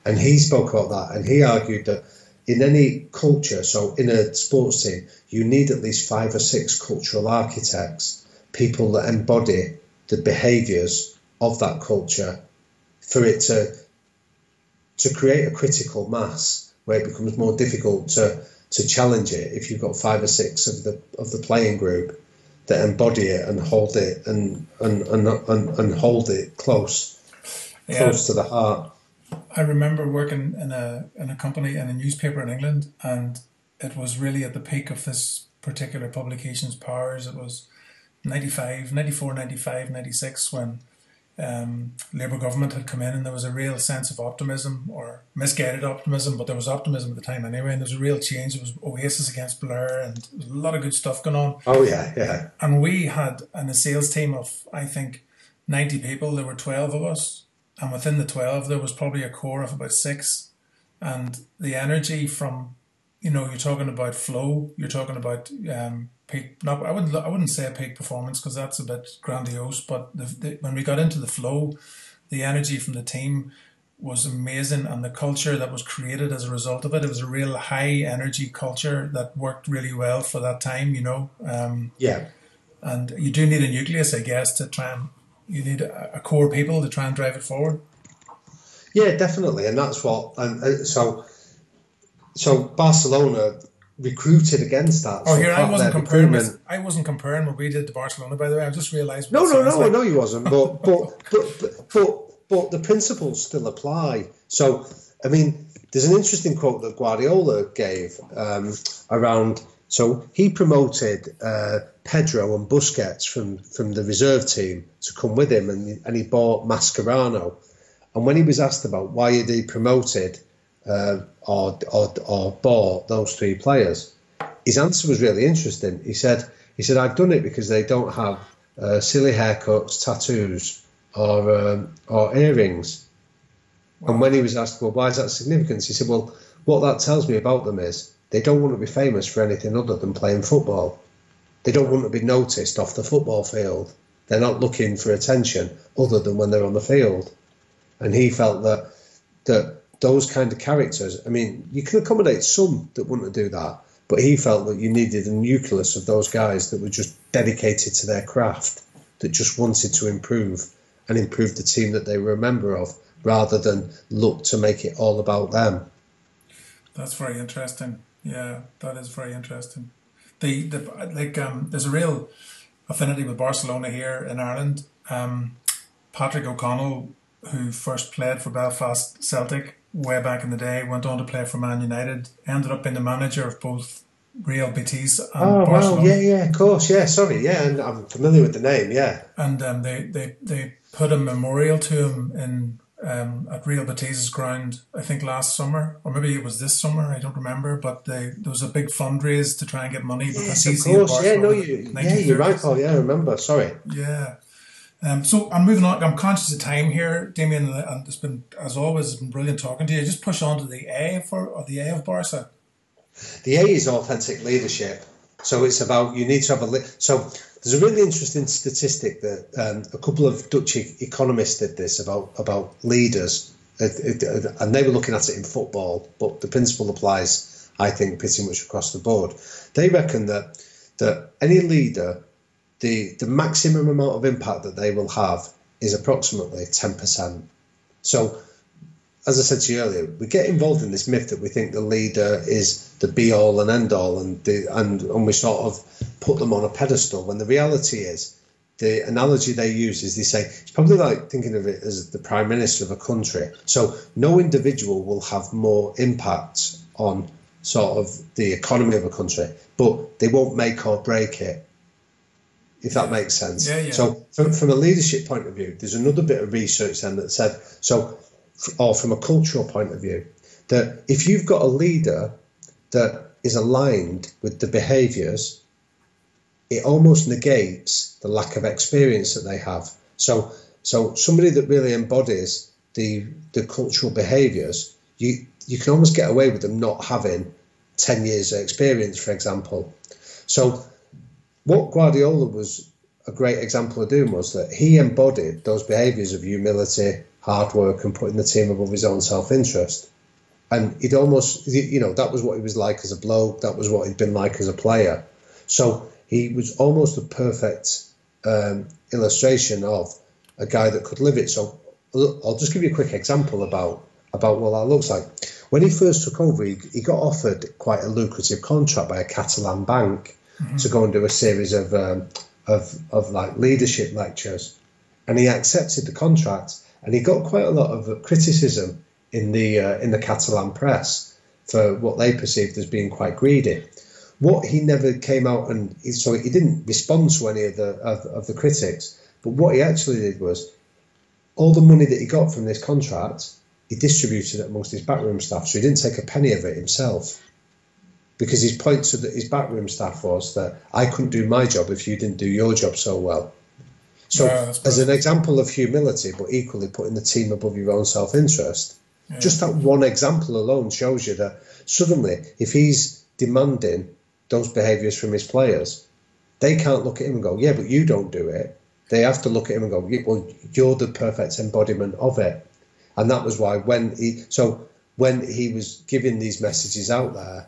and he spoke about that. And he argued that in any culture, so in a sports team, you need at least five or six cultural architects, people that embody the behaviours of that culture, for it to to create a critical mass where it becomes more difficult to to challenge it if you've got five or six of the of the playing group that embody it and hold it and and and, and, and hold it close yeah. close to the heart. I remember working in a in a company in a newspaper in England and it was really at the peak of this particular publication's powers. It was 95, 94, 95, 96 when um, Labour government had come in and there was a real sense of optimism or misguided optimism, but there was optimism at the time anyway, and there was a real change. It was Oasis against Blur and there was a lot of good stuff going on. Oh, yeah, yeah. And we had an, a sales team of, I think, 90 people. There were 12 of us, and within the 12, there was probably a core of about six. And the energy from, you know, you're talking about flow, you're talking about um, peak. Not I wouldn't I wouldn't say a peak performance because that's a bit grandiose. But the, the, when we got into the flow, the energy from the team was amazing, and the culture that was created as a result of it. It was a real high energy culture that worked really well for that time. You know. Um, yeah. And you do need a nucleus, I guess, to try and you need a, a core people to try and drive it forward. Yeah, definitely, and that's what. And uh, so, so Barcelona recruited against that. Oh, here I wasn't comparing. With, I wasn't comparing what we did to Barcelona. By the way, I just realised. No, no, no, like. no, you wasn't. But but, but but but but the principles still apply. So I mean, there's an interesting quote that Guardiola gave um, around. So he promoted uh, Pedro and Busquets from from the reserve team to come with him, and and he bought Mascherano. And when he was asked about why he promoted uh, or, or, or bought those three players? His answer was really interesting. He said, he said, I've done it because they don't have uh, silly haircuts, tattoos, or um, or earrings. Wow. And when he was asked, well, why is that significant? He said, well, what that tells me about them is they don't want to be famous for anything other than playing football. They don't want to be noticed off the football field. They're not looking for attention other than when they're on the field. And he felt that that those kind of characters. I mean, you can accommodate some that wouldn't do that, but he felt that you needed a nucleus of those guys that were just dedicated to their craft, that just wanted to improve and improve the team that they were a member of, rather than look to make it all about them. That's very interesting. Yeah, that is very interesting. The the like um, there's a real affinity with Barcelona here in Ireland. Um, Patrick O'Connell, who first played for Belfast Celtic, way back in the day, went on to play for Man United, ended up being the manager of both Real Betis. oh Barcelona. wow, yeah, yeah, of course, yeah. Sorry, yeah, and I'm familiar with the name, yeah. And um, they, they they put a memorial to him in um, at Real Betis' ground, I think last summer, or maybe it was this summer, I don't remember, but they, there was a big fundraise to try and get money because yes, he's of course. Yeah, no, you, yeah, you're right, Paul. Yeah, I remember. Sorry. Yeah. Um, so I'm moving on. I'm conscious of time here, Damian, and it's been, as always, it's been brilliant talking to you. Just push on to the A for or the A of Barca. The A is authentic leadership. So it's about you need to have a so there's a really interesting statistic that um, a couple of Dutch economists did this about about leaders, and they were looking at it in football, but the principle applies, I think, pretty much across the board. They reckon that that any leader, the the maximum amount of impact that they will have is approximately ten percent. So as I said to you earlier, we get involved in this myth that we think the leader is the be all and end all, and the, and and we sort of put them on a pedestal. When the reality is, the analogy they use is they say it's probably like thinking of it as the prime minister of a country. So no individual will have more impact on sort of the economy of a country, but they won't make or break it. If that makes sense. Yeah, yeah. So from, from a leadership point of view, there's another bit of research then that said so or from a cultural point of view, that if you've got a leader that is aligned with the behaviors, it almost negates the lack of experience that they have. So, so somebody that really embodies the the cultural behaviors, you you can almost get away with them not having ten years of experience, for example. So, what Guardiola was a great example of doing was that he embodied those behaviors of humility, hard work and putting the team above his own self interest. And he'd almost, you know, that was what he was like as a bloke. That was what he'd been like as a player. So he was almost a perfect um, illustration of a guy that could live it. So I'll just give you a quick example about about what that looks like. When he first took over, he, he got offered quite a lucrative contract by a Catalan bank mm-hmm. to go and do a series of um, of of like leadership lectures, and he accepted the contract and he got quite a lot of criticism in the uh, in the Catalan press for what they perceived as being quite greedy. What he never came out and so he didn't respond to any of the of, of the critics. But what he actually did was all the money that he got from this contract, he distributed it amongst his backroom staff. So he didn't take a penny of it himself. Because his point to the, his backroom staff was that I couldn't do my job if you didn't do your job so well. So, yeah, as an example of humility, but equally putting the team above your own self interest, yeah. just that one example alone shows you that suddenly, if he's demanding those behaviours from his players, they can't look at him and go, Yeah, but you don't do it. They have to look at him and go, Well, you're the perfect embodiment of it. And that was why when he, so when he was giving these messages out there,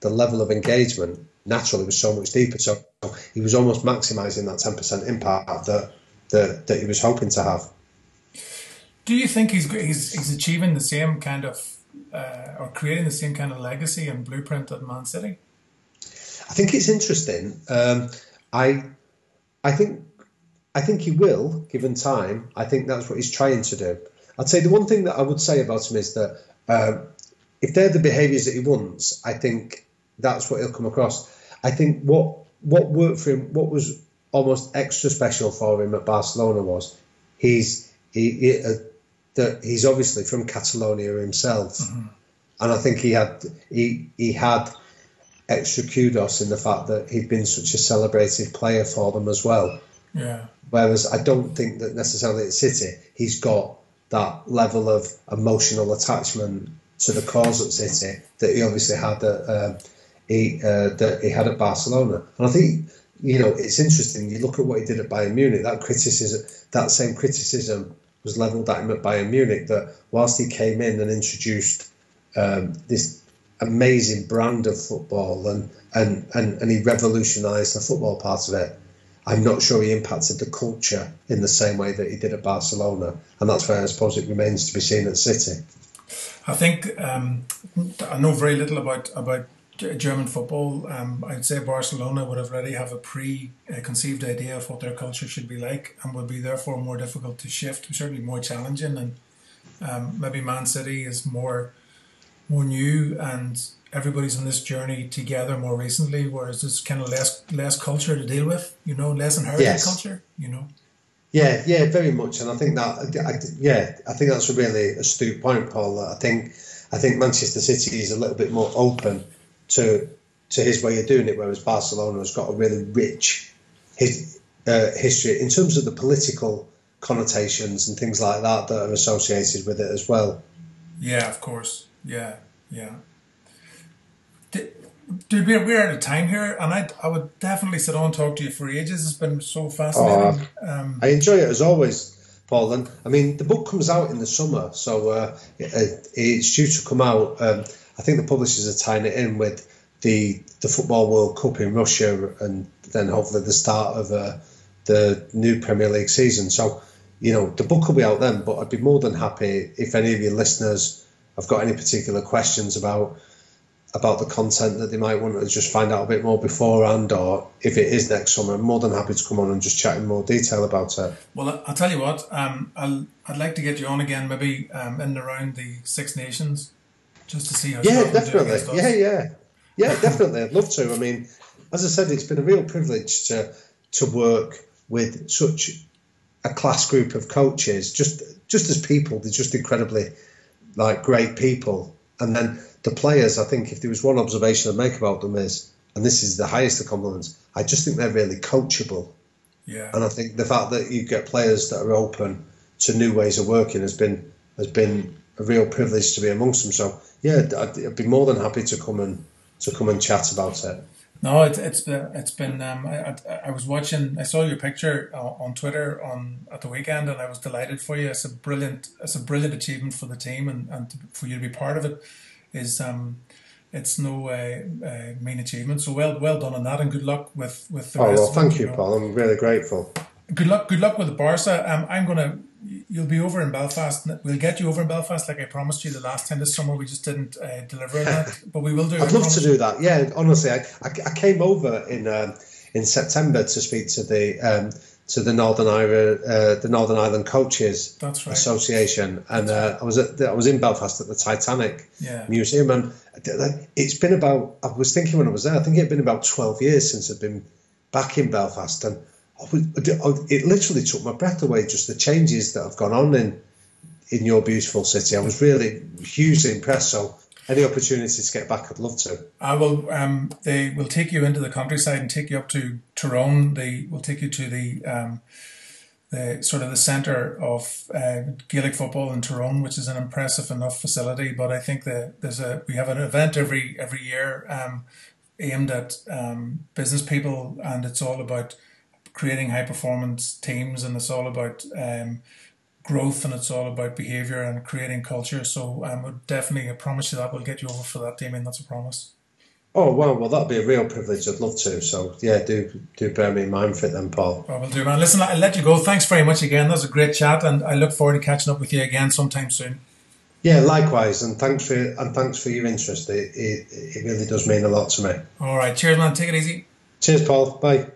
the level of engagement naturally was so much deeper. So he was almost maximising that 10% impact that, that, that he was hoping to have. Do you think he's, he's, he's achieving the same kind of, uh, or creating the same kind of legacy and blueprint at Man City? I think it's interesting. Um, I, I think, I think he will, given time. I think that's what he's trying to do. I'd say the one thing that I would say about him is that um, if they're the behaviours that he wants, I think that's what he'll come across. I think what what worked for him, what was almost extra special for him at Barcelona was he's he, he uh, that he's obviously from Catalonia himself, mm-hmm. and I think he had he he had extra kudos in the fact that he'd been such a celebrated player for them as well. Yeah. Whereas I don't think that necessarily at City he's got that level of emotional attachment to the cause at City that he obviously had at um, he uh, that he had at Barcelona. And I think you know it's interesting. You look at what he did at Bayern Munich. That criticism, that same criticism, was levelled at him at Bayern Munich. That whilst he came in and introduced um, this amazing brand of football and and and, and he revolutionised the football part of it. I'm not sure he impacted the culture in the same way that he did at Barcelona, and that's where I suppose it remains to be seen at City. I think um, I know very little about about German football, um, I'd say Barcelona would already have a pre-conceived idea of what their culture should be like, and would be therefore more difficult to shift, certainly more challenging. And um, maybe Man City is more more new and everybody's on this journey together more recently, whereas there's kind of less less culture to deal with, you know, less inherited yes. culture, you know. Yeah, yeah, very much, and I think that, I, yeah, I think that's a really astute point, Paul. I think, I think Manchester City is a little bit more open to to his way of doing it, whereas Barcelona has got a really rich his, uh, history in terms of the political connotations and things like that that are associated with it as well. Yeah, of course. Yeah, yeah. Dude, we're, we're out of time here, and I I would definitely sit on and talk to you for ages. It's been so fascinating. Oh, um, I enjoy it as always, Paul. And I mean, the book comes out in the summer, so uh, it, it's due to come out. Um, I think the publishers are tying it in with the the football World Cup in Russia, and then hopefully the start of uh, the new Premier League season. So, you know, the book will be out then. But I'd be more than happy if any of your listeners have got any particular questions about about the content that they might want to just find out a bit more beforehand, or if it is next summer, I'm more than happy to come on and just chat in more detail about it. Well, I'll tell you what, um, I'll, I'd like to get you on again, maybe um, in and around the Six Nations, just to see how. Yeah, definitely. Yeah, yeah, yeah, definitely. I'd love to. I mean, as I said, it's been a real privilege to to work with such a class group of coaches. Just just as people, they're just incredibly like great people, and then the players, I think if there was one observation I'd make about them is, and this is the highest of compliments, I just think they're really coachable. Yeah. And I think the fact that you get players that are open to new ways of working has been has been a real privilege to be amongst them. So yeah, I'd, I'd be more than happy to come and to come and chat about it. No, it, it's been it's been. Um, I, I was watching. I saw your picture on Twitter on at the weekend, and I was delighted for you. It's a brilliant. It's a brilliant achievement for the team, and, and for you to be part of it is um, it's no uh, uh, mean achievement. So well well done on that, and good luck with with the oh, rest. Oh well, thank you, Paul. I'm really grateful. Good luck. Good luck with the Barca. Um, I'm gonna. You'll be over in Belfast. We'll get you over in Belfast, like I promised you the last time this summer. We just didn't uh, deliver that, but we will do. I'd love to do that. Yeah, honestly, I, I, I came over in um, in September to speak to the um, to the Northern Ireland, uh, the Northern Ireland Coaches right. Association, and uh, I was at the, I was in Belfast at the Titanic yeah. Museum, and it's been about. I was thinking when I was there, I think it had been about twelve years since I'd been back in Belfast, and it literally took my breath away. Just the changes that have gone on in in your beautiful city. I was really hugely impressed. So any opportunity to get back, I'd love to. I will. Um, they will take you into the countryside and take you up to Tyrone. They will take you to the um, the sort of the centre of uh, Gaelic football in Tyrone, which is an impressive enough facility. But I think that there's a we have an event every every year um, aimed at um, business people, and it's all about creating high performance teams, and it's all about um, growth and it's all about behavior and creating culture. So um, I would definitely I promise you that we'll get you over for that, Damian. That's a promise. Oh well, well that'd be a real privilege. I'd love to. So yeah, do do bear me in mind for it then, Paul. Well, we'll do, man. Listen, I'll let you go. Thanks very much again. That was a great chat, and I look forward to catching up with you again sometime soon. Yeah, likewise, and thanks for and thanks for your interest. It it, it really does mean a lot to me. All right, cheers, man. Take it easy. Cheers, Paul. Bye.